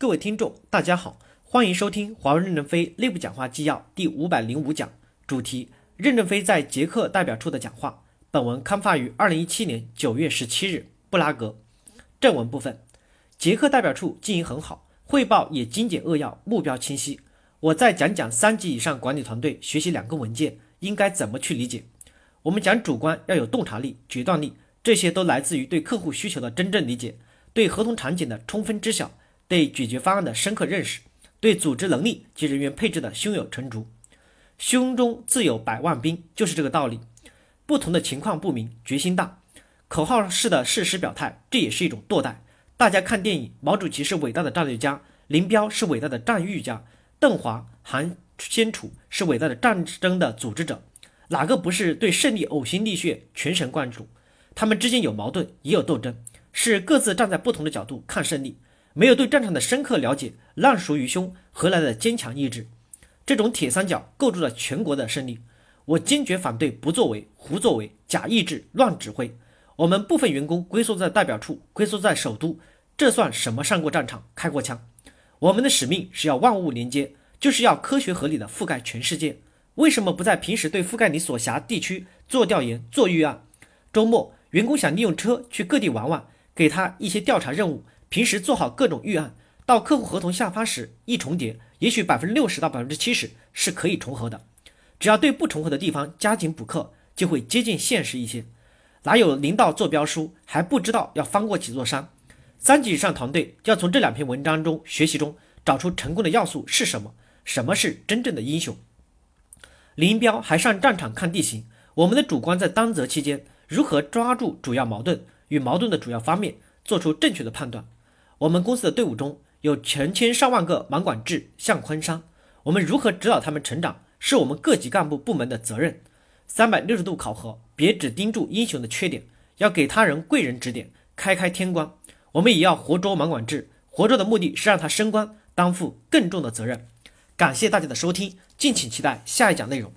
各位听众，大家好，欢迎收听华为任正非内部讲话纪要第五百零五讲，主题：任正非在捷克代表处的讲话。本文刊发于二零一七年九月十七日。布拉格。正文部分：捷克代表处经营很好，汇报也精简扼要，目标清晰。我再讲讲三级以上管理团队学习两个文件应该怎么去理解。我们讲主观要有洞察力、决断力，这些都来自于对客户需求的真正理解。对合同场景的充分知晓，对解决方案的深刻认识，对组织能力及人员配置的胸有成竹。胸中自有百万兵，就是这个道理。不同的情况不明，决心大，口号式的事实表态，这也是一种堕代。大家看电影，毛主席是伟大的战略家，林彪是伟大的战役家，邓华、韩先楚是伟大的战争的组织者，哪个不是对胜利呕心沥血、全神贯注？他们之间有矛盾，也有斗争。是各自站在不同的角度看胜利，没有对战场的深刻了解，烂熟于胸，何来的坚强意志？这种铁三角构筑了全国的胜利。我坚决反对不作为、胡作为、假意志、乱指挥。我们部分员工龟缩在代表处，龟缩在首都，这算什么上过战场、开过枪？我们的使命是要万物连接，就是要科学合理的覆盖全世界。为什么不在平时对覆盖你所辖地区做调研、做预案？周末员工想利用车去各地玩玩。给他一些调查任务，平时做好各种预案，到客户合同下发时一重叠，也许百分之六十到百分之七十是可以重合的。只要对不重合的地方加紧补课，就会接近现实一些。哪有领导坐标书还不知道要翻过几座山？三级以上团队要从这两篇文章中学习中找出成功的要素是什么？什么是真正的英雄？林彪还上战场看地形，我们的主观在当责期间如何抓住主要矛盾？与矛盾的主要方面做出正确的判断。我们公司的队伍中有成千上万个盲管制向昆商，我们如何指导他们成长，是我们各级干部部门的责任。三百六十度考核，别只盯住英雄的缺点，要给他人贵人指点，开开天光。我们也要活捉盲管制，活捉的目的是让他升官，担负更重的责任。感谢大家的收听，敬请期待下一讲内容。